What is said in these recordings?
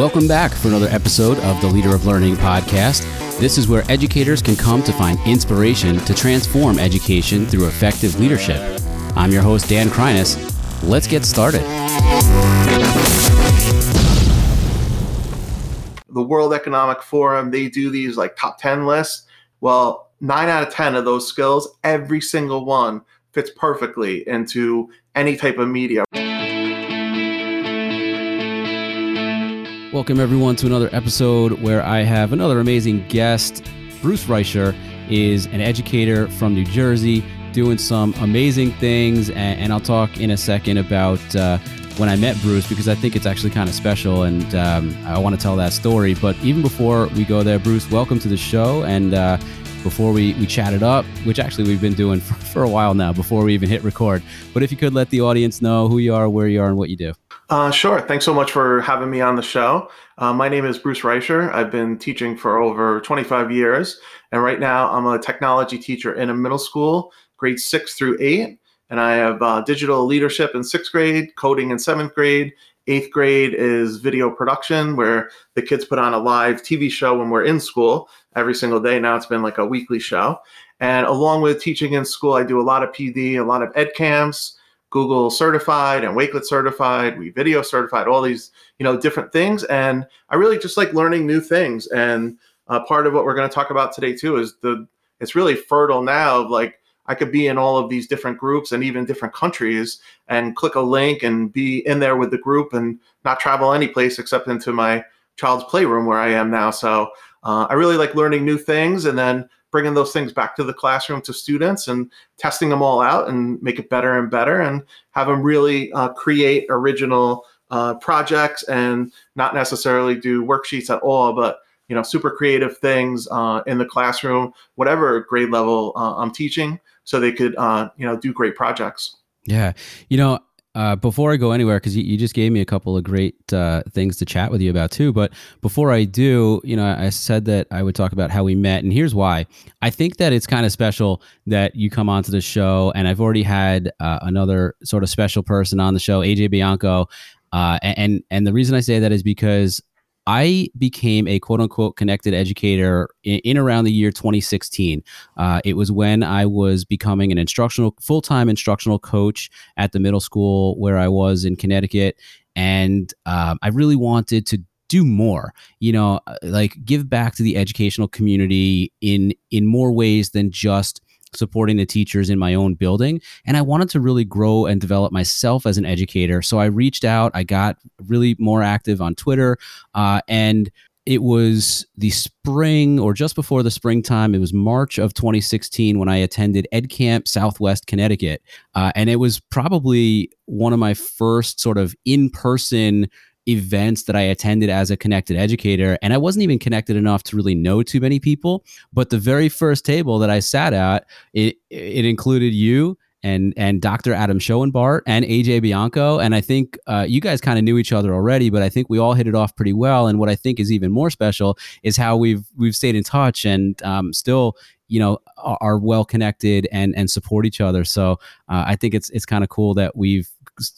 Welcome back for another episode of the Leader of Learning podcast. This is where educators can come to find inspiration to transform education through effective leadership. I'm your host, Dan Kreiness. Let's get started. The World Economic Forum, they do these like top 10 lists. Well, nine out of 10 of those skills, every single one fits perfectly into any type of media. Welcome, everyone, to another episode where I have another amazing guest. Bruce Reicher is an educator from New Jersey doing some amazing things. And, I'll talk in a second about uh, when I met Bruce because I think it's actually kind of special and um, I want to tell that story. But even before we go there, Bruce, welcome to the show. And uh, before we, we chatted up, which actually we've been doing for, for a while now before we even hit record. But if you could let the audience know who you are, where you are, and what you do. Uh, sure. Thanks so much for having me on the show. Uh, my name is Bruce Reicher. I've been teaching for over 25 years. And right now, I'm a technology teacher in a middle school, grades six through eight. And I have uh, digital leadership in sixth grade, coding in seventh grade. Eighth grade is video production, where the kids put on a live TV show when we're in school every single day. Now it's been like a weekly show. And along with teaching in school, I do a lot of PD, a lot of ed camps Google certified and Wakelet certified, WeVideo certified, all these, you know, different things. And I really just like learning new things. And uh, part of what we're going to talk about today too is the, it's really fertile now like, I could be in all of these different groups and even different countries and click a link and be in there with the group and not travel any place except into my child's playroom where I am now. So uh, I really like learning new things and then bringing those things back to the classroom to students and testing them all out and make it better and better and have them really uh, create original uh, projects and not necessarily do worksheets at all, but you know, super creative things uh, in the classroom, whatever grade level uh, I'm teaching, so they could uh, you know do great projects. Yeah, you know, uh, before I go anywhere, because you, you, just gave me a couple of great uh, things to chat with you about too. But before I do, you know, I said that I would talk about how we met, and here's why. I think that it's kind of special that you come onto the show, and I've already had uh, another sort of special person on the show, AJ Bianco, uh, and and the reason I say that is because I became a quote unquote connected educator in, in around the year 2016. Uh, it was when I was becoming an instructional, full time instructional coach at the middle school where I was in Connecticut. And um, I really wanted to do more you know uh, like give back to the educational community in in more ways than just supporting the teachers in my own building. And I wanted to really grow and develop myself as an educator. So I reached out, I got really more active on Twitter. Uh, and it was the spring or just before the springtime. It was March of 2016 when I attended Ed Camp Southwest Connecticut. Uh, and it was probably one of my first sort of in person events that I attended as a connected educator. And I wasn't even connected enough to really know too many people. But the very first table that I sat at, it, it included you and and Dr. Adam Schoenbart and AJ Bianco. And I think uh, you guys kind of knew each other already, but I think we all hit it off pretty well. And what I think is even more special is how we've we've stayed in touch and um, still you know are well connected and and support each other. So uh, I think it's it's kind of cool that we've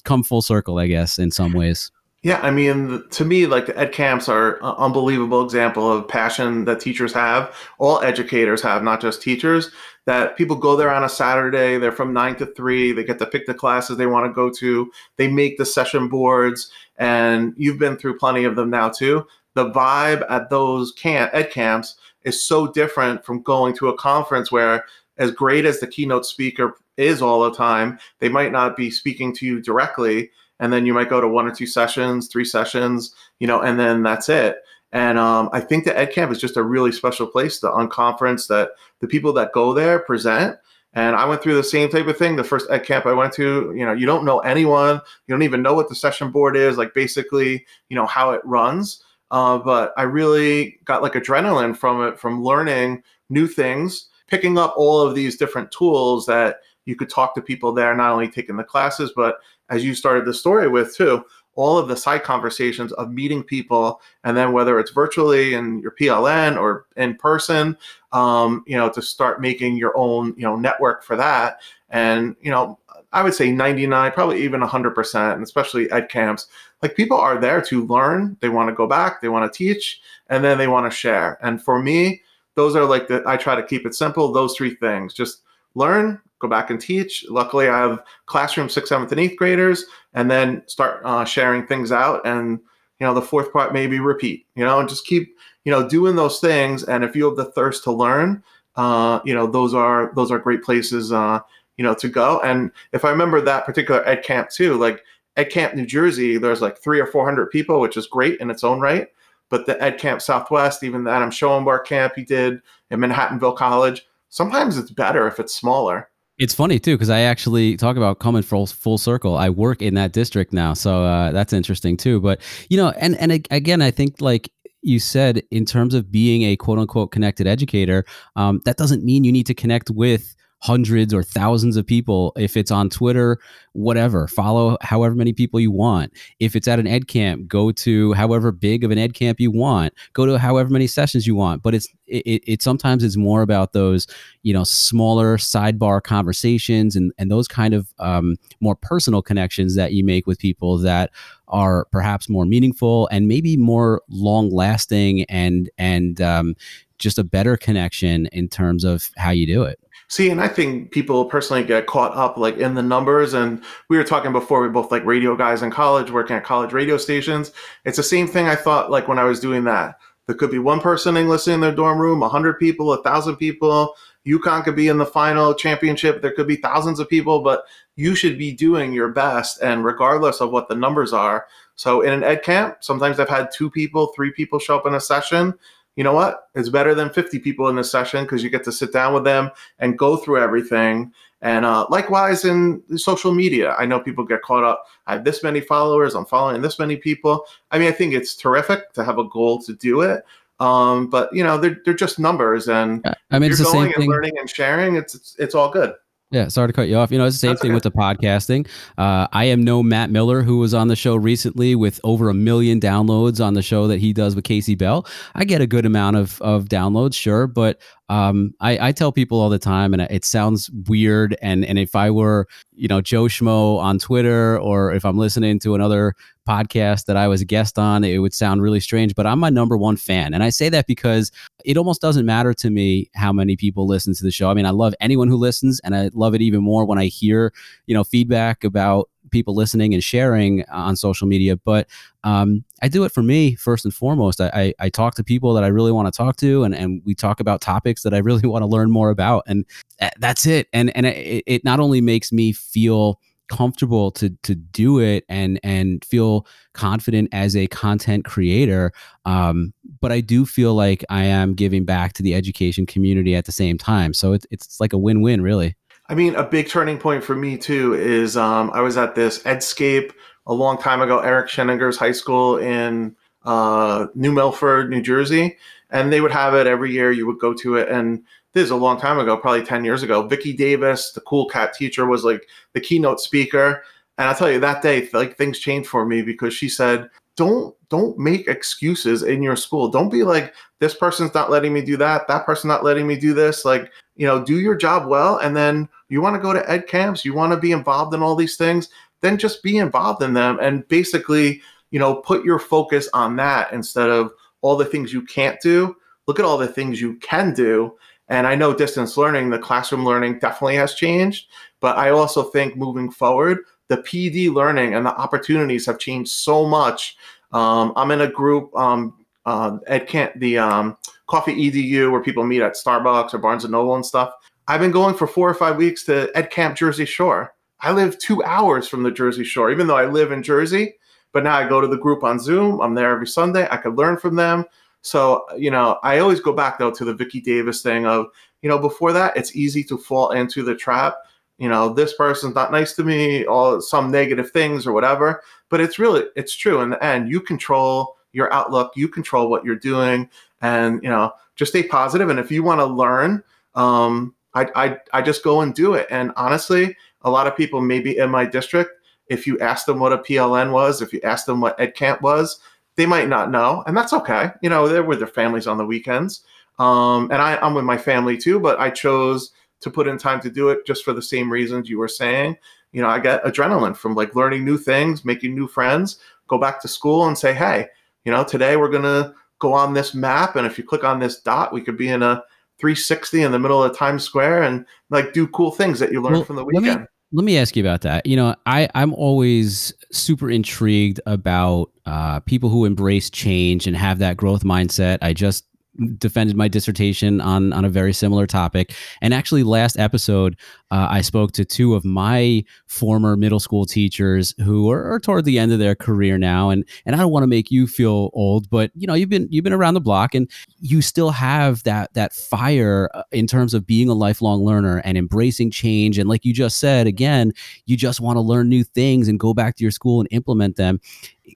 come full circle, I guess, in some ways. Yeah, I mean, to me, like the ed camps are an unbelievable example of passion that teachers have. All educators have, not just teachers. That people go there on a Saturday, they're from nine to three, they get to pick the classes they want to go to, they make the session boards, and you've been through plenty of them now too. The vibe at those camp, ed camps is so different from going to a conference where, as great as the keynote speaker is all the time, they might not be speaking to you directly and then you might go to one or two sessions, three sessions, you know, and then that's it. And um, I think the Ed Camp is just a really special place, the unconference that the people that go there present. And I went through the same type of thing. The first Ed Camp I went to, you know, you don't know anyone, you don't even know what the session board is, like basically, you know, how it runs. Uh, but I really got like adrenaline from it, from learning new things, picking up all of these different tools that you could talk to people there, not only taking the classes, but as you started the story with too, all of the side conversations of meeting people, and then whether it's virtually in your PLN or in person, um, you know, to start making your own, you know, network for that. And you know, I would say 99, probably even 100%, and especially ed camps, like people are there to learn. They want to go back, they want to teach, and then they want to share. And for me, those are like the, I try to keep it simple. Those three things just learn, go back and teach. Luckily, I have classroom sixth, seventh, and eighth graders, and then start uh, sharing things out. And, you know, the fourth part, maybe repeat, you know, and just keep, you know, doing those things. And if you have the thirst to learn, uh, you know, those are, those are great places, uh, you know, to go. And if I remember that particular ed camp too, like Ed Camp New Jersey, there's like three or 400 people, which is great in its own right. But the Ed Camp Southwest, even the Adam Schoenbart camp he did in Manhattanville College, sometimes it's better if it's smaller. It's funny too because I actually talk about coming full full circle. I work in that district now, so uh, that's interesting too. But you know, and and again, I think like you said, in terms of being a quote unquote connected educator, um, that doesn't mean you need to connect with hundreds or thousands of people. If it's on twitter whatever follow however many people you want. If it's at an ed camp go to however big of an ed camp you want. Go to however many sessions you want. But it's it, it sometimes it's more about those you know smaller sidebar conversations and and those kind of um, more personal connections that you make with people that are perhaps more meaningful and maybe more long lasting and and um, just a better connection in terms of how you do it See, and I think people personally get caught up like in the numbers. And we were talking before, we both like radio guys in college, working at college radio stations. It's the same thing I thought like when I was doing that. There could be one person English in their dorm room, a hundred people, a thousand people. UConn could be in the final championship. There could be thousands of people, but you should be doing your best. And regardless of what the numbers are. So in an ed camp, sometimes I've had two people, three people show up in a session you know what? It's better than 50 people in a session because you get to sit down with them and go through everything. And uh, likewise in social media, I know people get caught up. I have this many followers. I'm following this many people. I mean, I think it's terrific to have a goal to do it. Um, but you know, they're, they're just numbers, and I mean, it's the same thing. learning and sharing. It's, it's it's all good. Yeah, sorry to cut you off. You know, it's the same That's thing okay. with the podcasting. Uh, I am no Matt Miller, who was on the show recently with over a million downloads on the show that he does with Kasey Bell. I get a good amount of of downloads, sure, but um, I, I, tell people all the time, and it sounds weird. And and if I were, you know, Joe Schmo on Twitter, or if I'm listening to another podcast that I was a guest on, it would sound really strange. But I'm my number one fan, and I say that because it almost doesn't matter to me how many people listen to the show. I mean, I love anyone who listens, and I love it even more when I hear, you know, feedback about people listening and sharing on social media. But um, I do it for me first and foremost. I, I, I talk to people that I really want to talk to, and, and we talk about topics that I really want to learn more about, and that's it. And and it, it not only makes me feel comfortable to to do it and and feel confident as a content creator um, but i do feel like i am giving back to the education community at the same time so it, it's like a win-win really I mean, a big turning point for me too is um, I was at this Edscape a long time ago, Eric Sheninger's high school in uh, New Milford, New Jersey, and they would have it every year. You would go to it, and this is a long time ago, probably ten years ago. Vicki Davis, the cool cat teacher, was like the keynote speaker, and I tell you that day, like things changed for me because she said, "Don't don't make excuses in your school. Don't be like this person's not letting me do that, that person's not letting me do this. Like you know, do your job well, and then you want to go to ed camps, you want to be involved in all these things, then just be involved in them and basically, you know, put your focus on that instead of all the things you can't do. Look at all the things you can do. And I know distance learning, the classroom learning definitely has changed, but I also think moving forward, the PD learning and the opportunities have changed so much. Um, I'm in a group, um, uh, Ed Kent, the um, Coffee EDU, where people meet at Starbucks or Barnes and Noble and stuff. I've been going for four or five weeks to Ed Camp Jersey Shore. I live two hours from the Jersey Shore, even though I live in Jersey. But now I go to the group on Zoom. I'm there every Sunday. I could learn from them. So, you know, I always go back though to the Vicki Davis thing of, you know, before that, it's easy to fall into the trap. You know, this person's not nice to me, or some negative things or whatever. But it's really, it's true. In the end, you control your outlook, you control what you're doing, and you know, just stay positive. And if you want to learn, um, I, I, I just go and do it. And honestly, a lot of people maybe in my district, if you ask them what a PLN was, if you ask them what Ed Camp was, they might not know, and that's okay. You know, they're with their families on the weekends, um, and I, I'm with my family too. But I chose to put in time to do it just for the same reasons you were saying, you know, I get adrenaline from like learning new things, making new friends, go back to school and say, hey, you know, today we're going to go on this map. And if you click on this dot, we could be in a 360 in the middle of Times Square and like do cool things that you learn well, from the weekend. Let me, let me ask you about that. You know, I, I'm always super intrigued about uh, people who embrace change and have that growth mindset. I just defended my dissertation on on a very similar topic. And actually, last episode, uh, I spoke to two of my former middle school teachers who are, are, toward the end of their career now. And and I don't want to make you feel old, but you know, you've been you've been around the block, and you still have that that fire uh, in terms of being a lifelong learner and embracing change. And like you just said, again, you just want to learn new things and go back to your school and implement them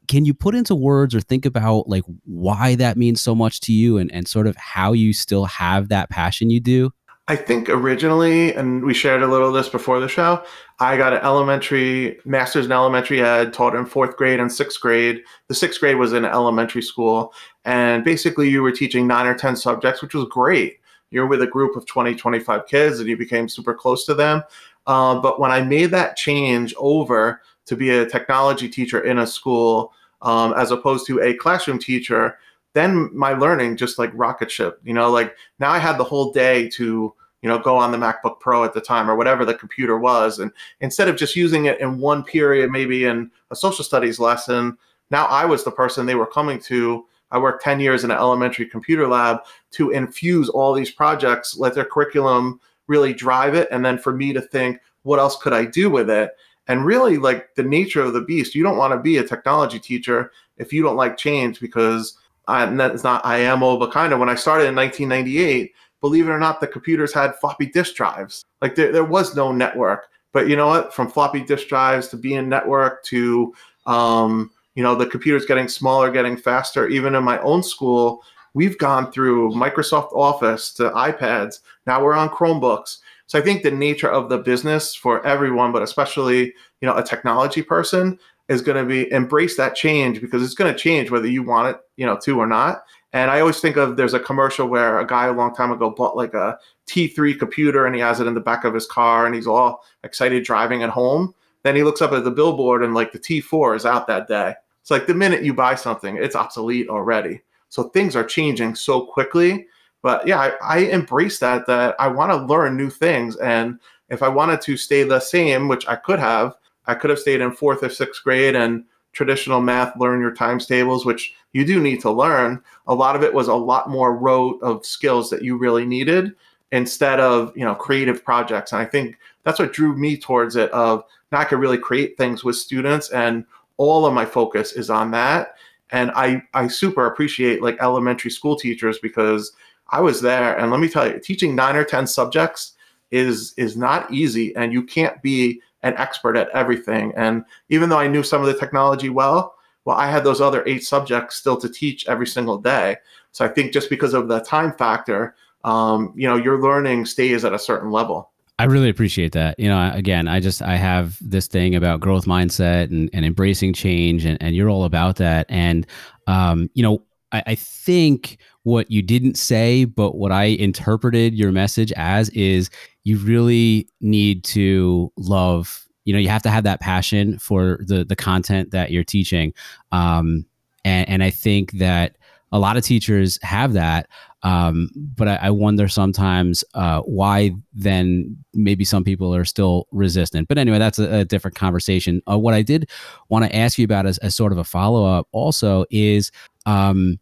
can you put into words or think about like why that means so much to you and, and sort of how you still have that passion you do? I think originally, and we shared a little of this before the show, I got an elementary master's in elementary ed, taught in fourth grade and sixth grade. The sixth grade was in elementary school. And basically, you were teaching nine or 10 subjects, which was great. You're with a group of 20, 25 kids, and you became super close to them. Uh, but when I made that change over to be a technology teacher in a school um, as opposed to a classroom teacher, then my learning just like rocket ship. You know, like now I had the whole day to you know go on the MacBook Pro at the time or whatever the computer was, and instead of just using it in one period, maybe in a social studies lesson, now I was the person they were coming to. I worked 10 years in an elementary computer lab to infuse all these projects, let their curriculum really drive it, and then for me to think, what else could I do with it? And really like the nature of the beast you don't want to be a technology teacher if you don't like change because I, that's not i am old but kind of when i started in 1998 believe it or not the computers had floppy disk drives. Like there, there was no network. But you know what? From floppy disk drives to being network to um, you know the computers getting smaller getting faster. Even in my own school we've gone through microsoft office to ipads. Now we're on chromebooks so I think the nature of the business for everyone, but especially you know a technology person, is going to be embrace that change because it's going to change whether you want it you know to or not. And I always think of there's a commercial where a guy a long time ago bought like a T3 computer and he has it in the back of his car and he's all excited driving it home. Then he looks up at the billboard and like the T4 is out that day. It's like the minute you buy something, it's obsolete already. So things are changing so quickly but yeah, I, I embrace that, that I want to learn new things. And if I wanted to stay the same, which I could have, I could have stayed in fourth or sixth grade and traditional math, learn your times tables, which you do need to learn. A lot of it was a lot more rote of skills that you really needed instead of, you know, creative projects. And I think that's what drew me towards it of now I could really create things with students and all of my focus is on that. And I, I super appreciate like elementary school teachers because I was there, and let me tell you, teaching nine or ten subjects is is not easy, and you can't be an expert at everything. And even though I knew some of the technology well, well, I had those other eight subjects still to teach every single day. So I think just because of the time factor, um, you know, your learning stays at a certain level. I really appreciate that. You know, again, I just I have this thing about growth mindset and, and embracing change, and, and you're all about that. And um, you know, I, I think what you didn't say, but what I interpreted your message as is you really need to love. You know, you have to have that passion for the the content that you're teaching, um, and and I think that a lot of teachers have that. Um, but I, I, wonder sometimes uh, why then maybe some people are still resistant. But anyway, that's a, a different conversation. Uh, what I did want to ask you about as, as sort of a follow up also is um,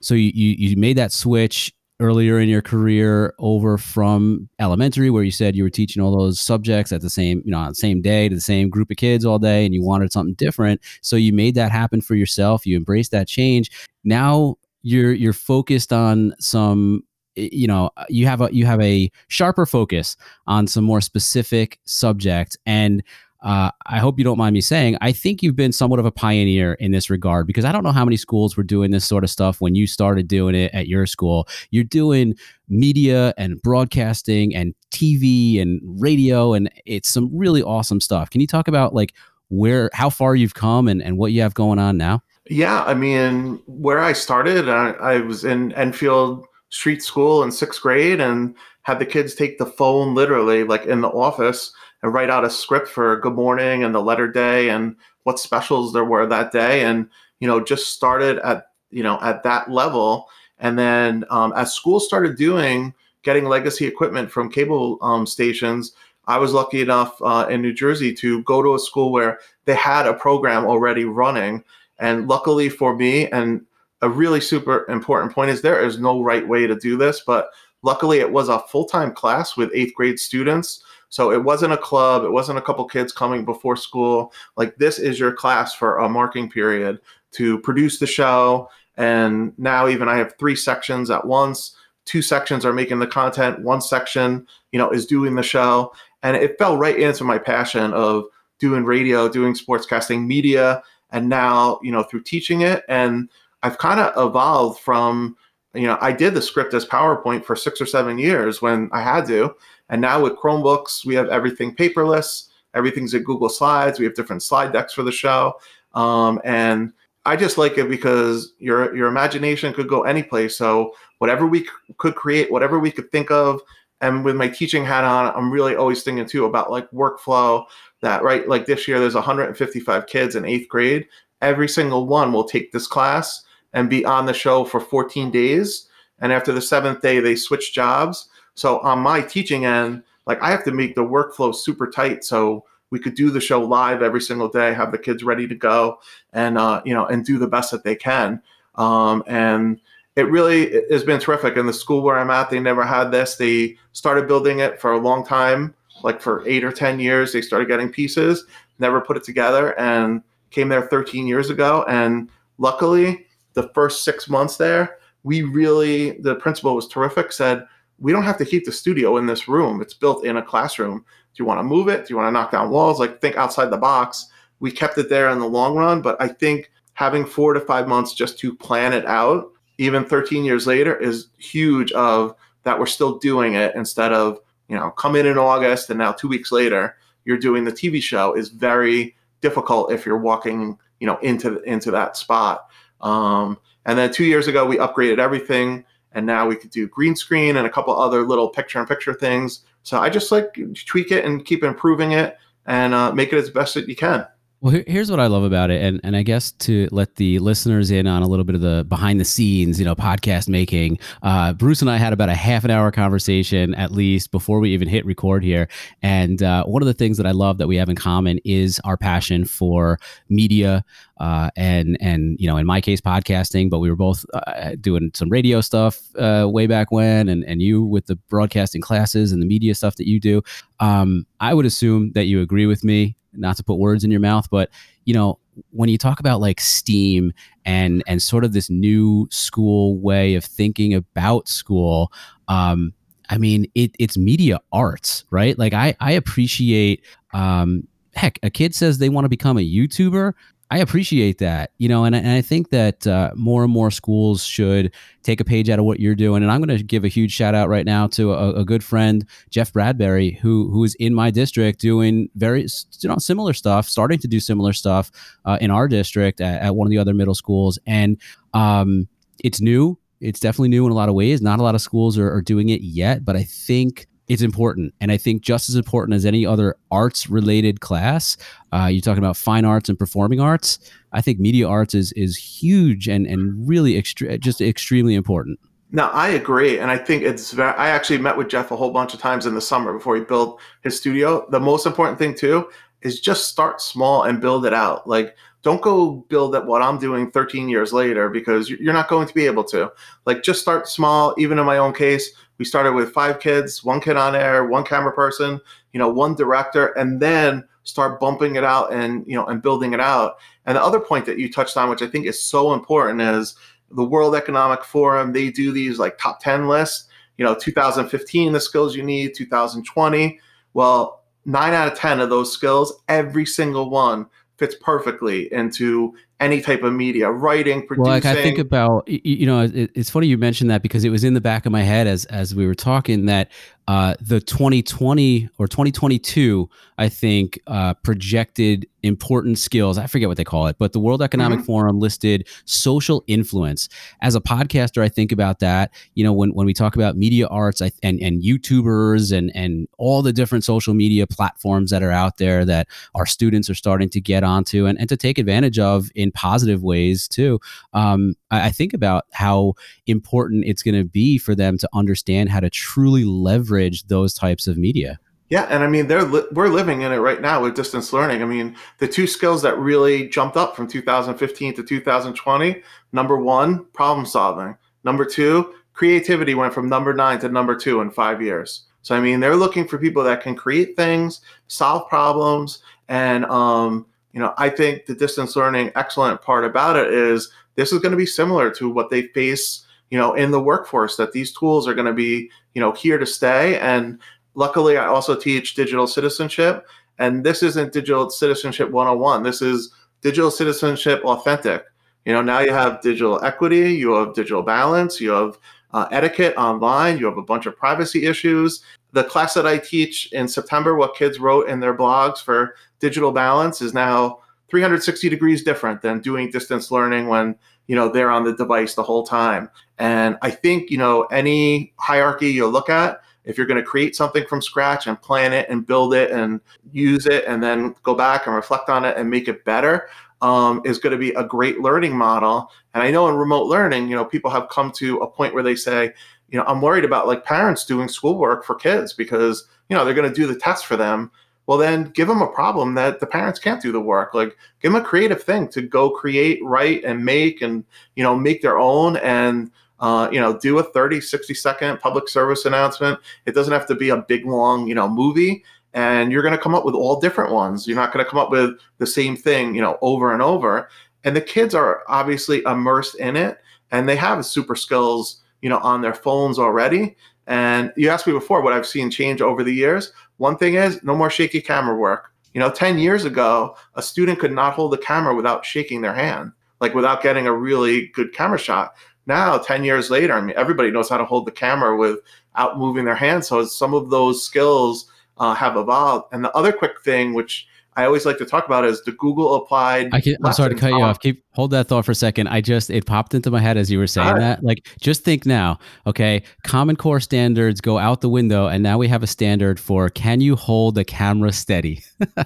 so you, you you made that switch earlier in your career over from elementary where you said you were teaching all those subjects at the same you know on the same day to the same group of kids all day and you wanted something different. So you made that happen for yourself. You embraced that change. Now you're you're focused on some you know uh, you have a you have a sharper focus on some more specific subjects. And uh, I hope you don't mind me saying, I think you've been somewhat of a pioneer in this regard because I don't know how many schools were doing this sort of stuff when you started doing it at your school. You're doing media and broadcasting and TV and radio, and it's some really awesome stuff. Can you talk about like where, how far you've come and, and what you have going on now? Yeah, I mean, where I started, I, I was in Enfield Street School in sixth grade and had the kids take the phone literally, like in the office and write out a script for good morning and the letter day and what specials there were that day and you know just started at you know at that level. And then um, as schools started doing getting legacy equipment from cable um, stations i was lucky enough uh, in new jersey to go to a school where they had a program already running. And luckily for me and a really super important point is there is no right way to do this but luckily it was a full-time class with eighth grade students so it wasn't a club, it wasn't a couple kids coming before school. Like this is your class for a marking period to produce the show. And now even I have three sections at once. Two sections are making the content, one section, you know, is doing the show. And it fell right into my passion of doing radio, doing sportscasting media, and now, you know, through teaching it. And I've kind of evolved from, you know, I did the script as PowerPoint for six or seven years when I had to. And now with Chromebooks, we have everything paperless. Everything's in Google Slides. We have different slide decks for the show. Um, and I just like it because your your imagination could go any place. So whatever we c- could create, whatever we could think of, and with my teaching hat on, I'm really always thinking too about like workflow. That right, like this year, there's 155 kids in eighth grade. Every single one will take this class and be on the show for 14 days. And after the seventh day, they switch jobs. So on my teaching end, like I have to make the workflow super tight so we could do the show live every single day, have the kids ready to go, and uh, you know, and do the best that they can. Um, and it really has been terrific. In the school where I'm at, they never had this. They started building it for a long time, like for eight or ten years. They started getting pieces, never put it together, and came there 13 years ago. And luckily, the first six months there, we really the principal was terrific. Said we don't have to keep the studio in this room. It's built in a classroom. Do you want to move it? Do you want to knock down walls? Like think outside the box. We kept it there in the long run, but I think having four to five months just to plan it out, even 13 years later, is huge. Of that we're still doing it instead of you know come in in August and now two weeks later you're doing the TV show is very difficult if you're walking you know into into that spot. Um, and then two years ago we upgraded everything and now we could do green screen and a couple other little picture in picture things. So I just like tweak it and keep improving it and uh, make it as best that you can. Well, here's what I love about it, and and I guess to let the listeners in on a little bit of the behind the scenes, you know, podcast making. Uh, Bruce and I had about a half an hour conversation at least before we even hit record here, and uh, one of the things that I love that we have in common is our passion for media, uh, and and you know, in my case, podcasting. But we were both uh, doing some radio stuff uh, way back when, and and you with the broadcasting classes and the media stuff that you do. Um, I would assume that you agree with me not to put words in your mouth, but you know, when you talk about like STEAM and and sort of this new school way of thinking about school, um, I mean, it, it's media arts, right? Like I I appreciate um, heck, a kid says they want to become a YouTuber. I appreciate that, you know, and, and I think that uh, more and more schools should take a page out of what you're doing. And I'm going to give a huge shout out right now to a, a, good friend, Jeff Bradbury, who who is in my district doing very you know similar stuff, starting to do similar stuff uh, in our district at, at, one of the other middle schools, and um, it's new. It's definitely new in a lot of ways. Not a lot of schools are, are doing it yet, but I think it's important. And I think just as important as any other arts related class, uh, you're talking about fine arts and performing arts. I think media arts is is huge and and really extre- just extremely important. Now I agree, and I think it's. Very, I actually met with Jeff a whole bunch of times in the summer before he built his studio. The most important thing too is just start small and build it out. Like don't go build at what I'm doing 13 years later because you're not going to be able to. Like just start small. Even in my own case, we started with five kids, one kid on air, one camera person, you know, one director, and then start bumping it out and you know and building it out. And the other point that you touched on, which I think is so important, is the World Economic Forum. They do these like top 10 lists. You know, 2015, the skills you need, 2020. Well, nine out of 10 of those skills, every single one fits perfectly into any type of media, writing, producing. Well, like I think about, you know, it, it's funny you mentioned that because it was in the back of my head as as we were talking that uh, the 2020 or 2022, I think, uh, projected important skills. I forget what they call it, but the World Economic mm-hmm. Forum listed social influence. As a podcaster, I think about that. You know, when, when we talk about media arts I, and, and YouTubers and, and all the different social media platforms that are out there that our students are starting to get onto and, and to take advantage of in positive ways too. Um, I, I think about how important it's going to be for them to understand how to truly leverage those types of media. Yeah, and I mean, they're li- we're living in it right now with distance learning. I mean, the two skills that really jumped up from 2015 to 2020: number one, problem solving. Number two, creativity went from number nine to number two in five years. So I mean, they're looking for people that can create things, solve problems, and um, you know, I think the distance learning excellent part about it is this is going to be similar to what they face you know in the workforce that these tools are going to be you know here to stay. And luckily i also teach digital citizenship and this isn't digital citizenship 101 this is digital citizenship authentic. You know now you have digital equity you have digital balance you have uh, etiquette online you have a bunch of privacy issues the class that i teach in september what kids wrote in their blogs for digital balance is now 360 degrees different than doing distance learning when you know they're on the device the whole time. And i think you know any hierarchy you look at if you're going to create something from scratch and plan it and build it and use it and then go back and reflect on it and make it better um, is going to be a great learning model. And i know in remote learning you know people have come to a point where they say you know i'm worried about like parents doing schoolwork for kids because you know they're going to do the test for them. Well then give them a problem that the parents can't do the work. Like give them a creative thing to go create write and make and you know make their own and uh, you know do a 30 60 second public service announcement. It doesn't have to be a big long you know movie. And you're going to come up with all different ones. You're not going to come up with the same thing you know over and over. And the kids are obviously immersed in it and they have super skills you know on their phones already and you asked me before what I've seen change over the years. One thing is no more shaky camera work. You know, 10 years ago, a student could not hold the camera without shaking their hand, like without getting a really good camera shot. Now, 10 years later, I mean, everybody knows how to hold the camera without moving their hand. So some of those skills uh, have evolved. And the other quick thing, which I always like to talk about is the Google applied. I am sorry to cut you off. Keep hold that thought for a second. I just it popped into my head as you were saying right. that. Like, just think now. Okay, Common Core standards go out the window, and now we have a standard for can you hold the camera steady?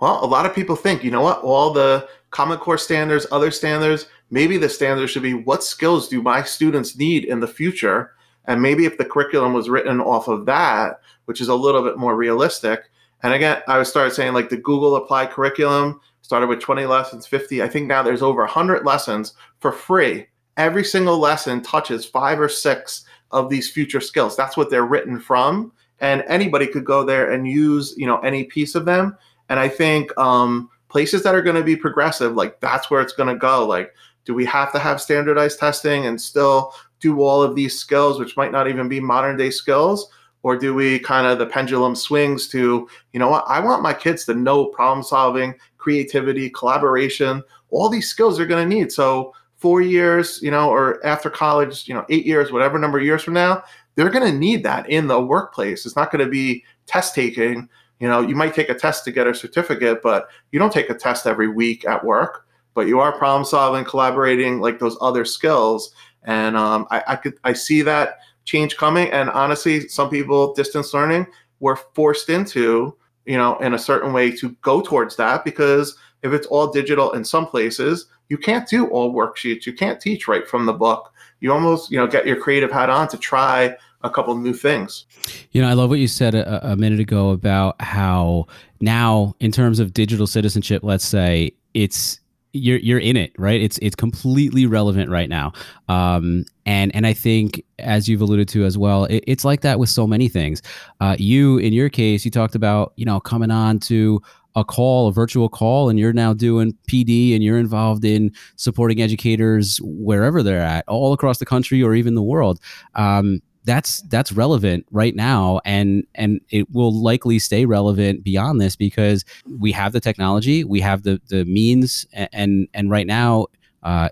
well, a lot of people think you know what all the Common Core standards, other standards. Maybe the standard should be what skills do my students need in the future, and maybe if the curriculum was written off of that, which is a little bit more realistic and again, I would start saying like the Google Applied curriculum started with 20 lessons, 50. I think now there's over 100 lessons for free. Every single lesson touches five or six of these future skills. That's what they're written from, and anybody could go there and use you know any piece of them. And I think um, places that are going to be progressive, like that's where it's going to go. Like, do we have to have standardized testing and still do all of these skills, which might not even be modern day skills? Or do we kind of the pendulum swings to you know what i want my kids to know problem solving creativity collaboration all these skills they're going to need. So four years you know or after college you know eight years whatever number of years from now they're going to need that in the workplace. It's not going to be test taking. You know you might take a test to get a certificate but you don't take a test every week at work but you are problem solving collaborating like those other skills. And um, I, I could i see that change coming. And honestly, some people distance learning were forced into, you know, in a certain way to go towards that because if it's all digital in some places, you can't do all worksheets. You can't teach right from the book. You almost, you know, get your creative hat on to try a couple new things. You know, I love what you said a, a minute ago about how now, in terms of digital citizenship, let's say it's you're you're in it, right? It's it's completely relevant right now. Um, and and I think as you've alluded to as well, it, it's like that with so many things. Uh, you in your case, you talked about you know coming on to a call, a virtual call, and you're now doing PD and you're involved in supporting educators wherever they're at, all across the country or even the world. Um, that's that's relevant right now and and it will likely stay relevant beyond this because we have the technology we have the the means and and right now uh,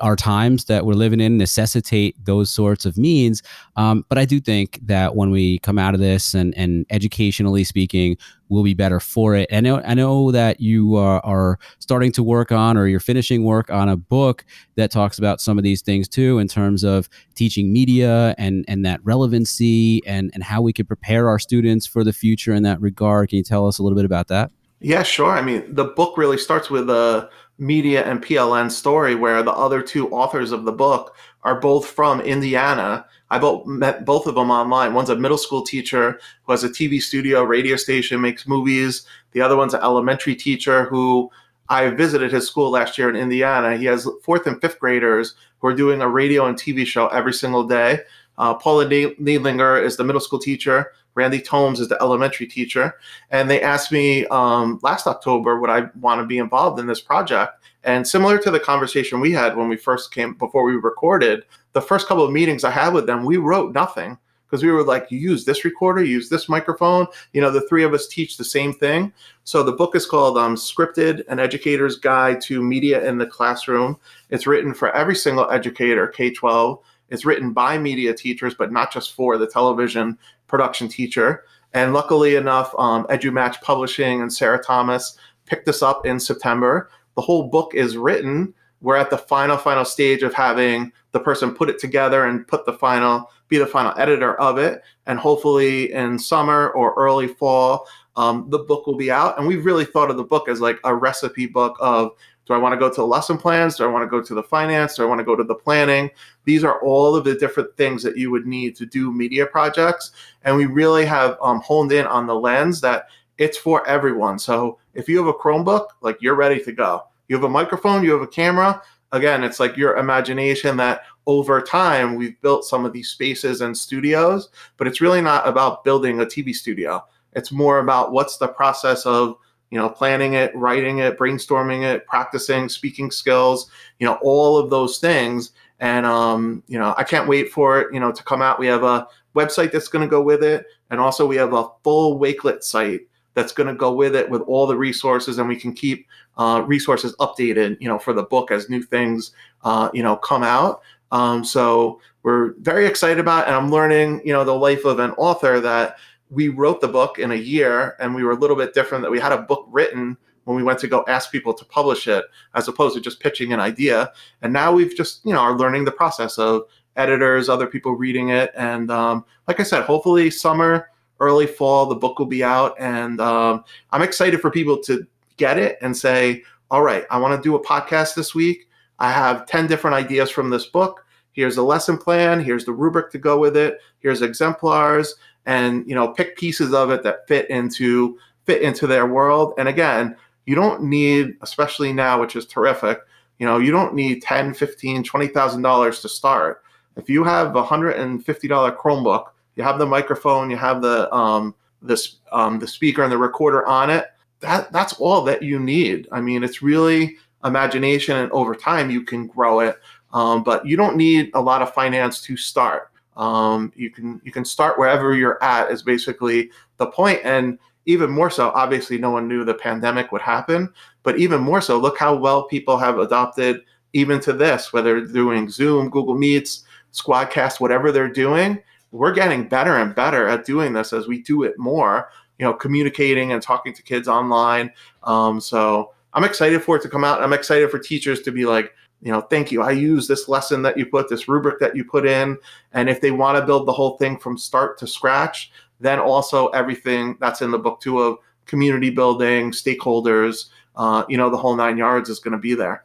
our times that we're living in necessitate those sorts of means. Um, but I do think that when we come out of this and, and educationally speaking, we'll be better for it. I know, I know that you are, are starting to work on or you're finishing work on a book that talks about some of these things too, in terms of teaching media and, and that relevancy and, and how we could prepare our students for the future in that regard. Can you tell us a little bit about that? Yeah, sure. I mean, the book really starts with a media and PLN story where the other two authors of the book are both from Indiana. I both met both of them online. One's a middle school teacher who has a TV studio, radio station, makes movies. The other one's an elementary teacher who I visited his school last year in Indiana. He has fourth and fifth graders who are doing a radio and TV show every single day. Uh, Paula Neidlinger is the middle school teacher. Randy Tomes is the elementary teacher. And they asked me um, last October would I want to be involved in this project. And similar to the conversation we had when we first came before we recorded, the first couple of meetings I had with them, we wrote nothing because we were like, use this recorder, use this microphone. You know, the three of us teach the same thing. So the book is called um, Scripted An Educator's Guide to Media in the Classroom. It's written for every single educator, K 12 it's written by media teachers, but not just for the television production teacher. And luckily enough, um, EduMatch Publishing and Sarah Thomas picked this up in September. The whole book is written. We're at the final, final stage of having the person put it together and put the final, be the final editor of it. And hopefully in summer or early fall, um, the book will be out. And we've really thought of the book as like a recipe book of do I want to go to the lesson plans? Do I want to go to the finance? Do I want to go to the planning? These are all of the different things that you would need to do media projects. And we really have um, honed in on the lens that it's for everyone. So if you have a Chromebook, like you're ready to go. You have a microphone, you have a camera. Again, it's like your imagination that over time we've built some of these spaces and studios, but it's really not about building a TV studio. It's more about what's the process of you know, planning it, writing it, brainstorming it, practicing speaking skills, you know, all of those things. And um, you know, I can't wait for it, you know, to come out. We have a website that's going to go with it, and also we have a full Wakelet site that's going to go with it with all the resources, and we can keep uh, resources updated, you know, for the book as new things, uh, you know, come out. Um, so we're very excited about, it, and I'm learning, you know, the life of an author that we wrote the book in a year and we were a little bit different that we had a book written when we went to go ask people to publish it as opposed to just pitching an idea. And now we've just you know are learning the process of editors other people reading it. And um, like i said hopefully summer early fall the book will be out. And um, i'm excited for people to get it and say all right i want to do a podcast this week. I have 10 different ideas from this book. Here's a lesson plan. Here's the rubric to go with it. Here's exemplars and you know pick pieces of it that fit into fit into their world. And again you don't need especially now which is terrific you know you don't need 10 15 20000 dollars to start. If you have a $150 chromebook you have the microphone you have the um, this um, the speaker and the recorder on it that that's all that you need. I mean it's really imagination and over time you can grow it. Um, but you don't need a lot of finance to start um, you can you can start wherever you're at is basically the point and even more so obviously no one knew the pandemic would happen but even more so look how well people have adopted even to this whether doing zoom google meets squadcast whatever they're doing we're getting better and better at doing this as we do it more you know communicating and talking to kids online. Um, so i'm excited for it to come out. I'm excited for teachers to be like you know, thank you. I use this lesson that you put, this rubric that you put in. And if they want to build the whole thing from start to scratch, then also everything that's in the book too of community building, stakeholders, uh, you know, the whole nine yards is going to be there.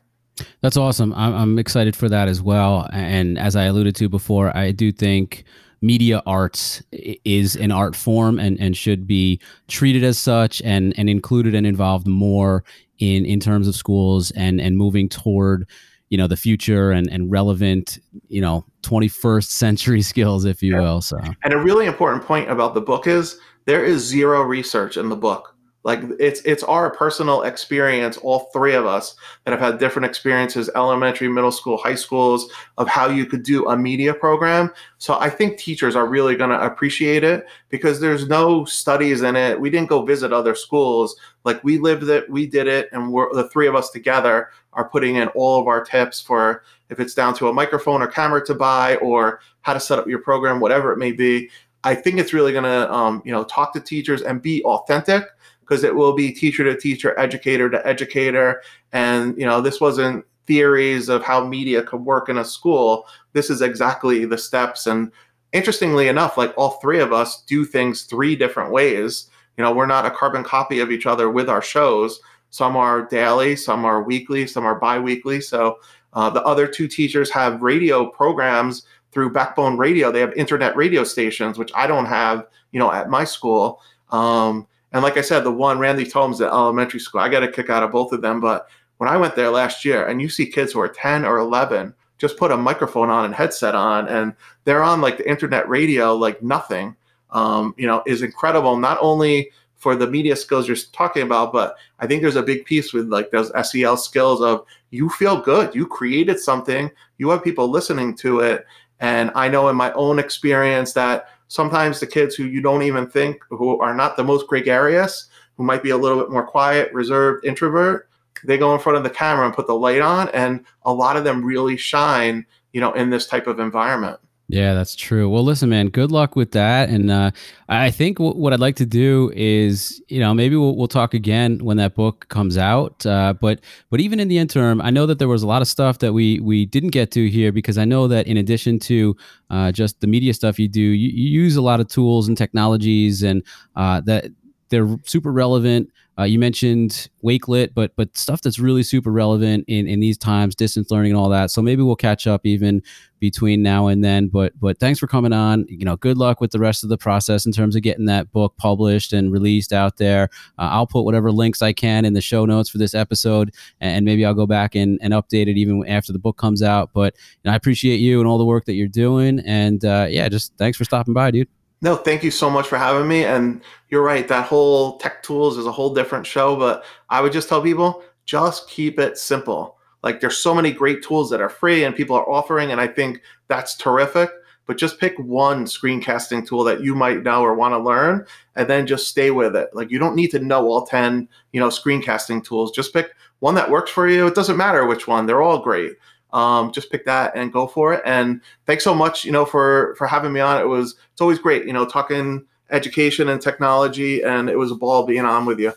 That's awesome. I'm, I'm excited for that as well. And as I alluded to before, I do think media arts is an art form and, and should be treated as such and, and included and involved more in, in terms of schools and, and moving toward you know the future and and relevant you know 21st century skills if you yeah. will so and a really important point about the book is there is zero research in the book like it's it's our personal experience all three of us that have had different experiences elementary middle school high schools of how you could do a media program. So i think teachers are really going to appreciate it because there's no studies in it. We didn't go visit other schools. Like we lived it we did it and we're the three of us together are putting in all of our tips for if it's down to a microphone or camera to buy or how to set up your program whatever it may be. I think it's really going to um, you know talk to teachers and be authentic because it will be teacher to teacher, educator to educator. And, you know, this wasn't theories of how media could work in a school. This is exactly the steps. And interestingly enough, like all three of us do things three different ways. You know, we're not a carbon copy of each other with our shows. Some are daily, some are weekly, some are bi weekly. So uh, the other two teachers have radio programs through Backbone Radio. They have internet radio stations, which I don't have, you know, at my school. Um, and like I said, the one Randy Tomes at elementary school, I got a kick out of both of them. But when I went there last year, and you see kids who are 10 or 11 just put a microphone on and headset on, and they're on like the internet radio like nothing. Um, you know, is incredible. Not only for the media skills you're talking about, but I think there's a big piece with like those SEL skills of you feel good, you created something, you have people listening to it, and I know in my own experience that sometimes the kids who you don't even think who are not the most gregarious, who might be a little bit more quiet, reserved, introvert, they go in front of the camera and put the light on, and a lot of them really shine, you know, in this type of environment. Yeah, that's true. Well, listen, man, good luck with that. And uh, I think w- what I'd like to do is, you know, maybe we'll, we'll talk again when that book comes out. Uh, but but even in the interim, I know that there was a lot of stuff that we we didn't get to here because I know that in addition to uh, just the media stuff you do, you, you, use a lot of tools and technologies, and uh, that they're super relevant uh, you mentioned Wakelet, but but stuff that's really super relevant in in these times, distance learning and all that. So maybe we'll catch up even between now and then. But but thanks for coming on. You know, good luck with the rest of the process in terms of getting that book published and released out there. Uh, I'll put whatever links I can in the show notes for this episode, and maybe I'll go back and, and update it even after the book comes out. But you know, I appreciate you and all the work that you're doing. And uh, yeah, just thanks for stopping by, dude. No, thank you so much for having me. And you're right, that whole tech tools is a whole different show. But I would just tell people just keep it simple. Like there's so many great tools that are free and people are offering, and I think that's terrific. But just pick one screencasting tool that you might know or want to learn, and then just stay with it. Like you don't need to know all 10, you know, screencasting tools. Just pick one that works for you. It doesn't matter which one, they're all great um, just pick that and go for it. And thanks so much, you know, for for having me on. It was it's always great, you know, talking education and technology, and it was a ball being on with you.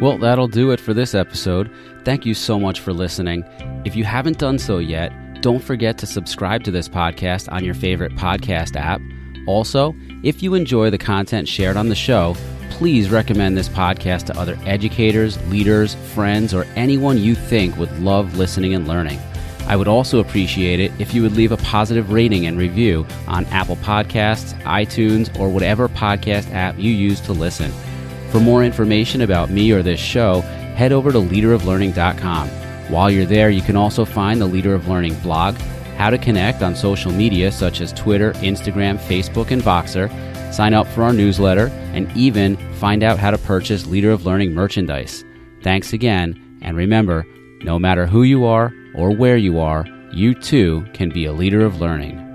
Well, that'll do it for this episode. Thank you so much for listening. If you haven't done so yet, don't forget to subscribe to this podcast on your favorite podcast app. Also, if you enjoy the content shared on the show, please recommend this podcast to other educators, leaders, friends, or anyone you think would love listening and learning. I would also appreciate it if you would leave a positive rating and review on Apple Podcasts, iTunes, or whatever podcast app you use to listen. For more information about me or this show, head over to leaderoflearning.com. While you're there, you can also find the Leader of Learning blog, how to connect on social media such as Twitter, Instagram, Facebook, and Voxer, sign up for our newsletter, and even find out how to purchase Leader of Learning merchandise. Thanks again, and remember no matter who you are or where you are, you too can be a leader of learning.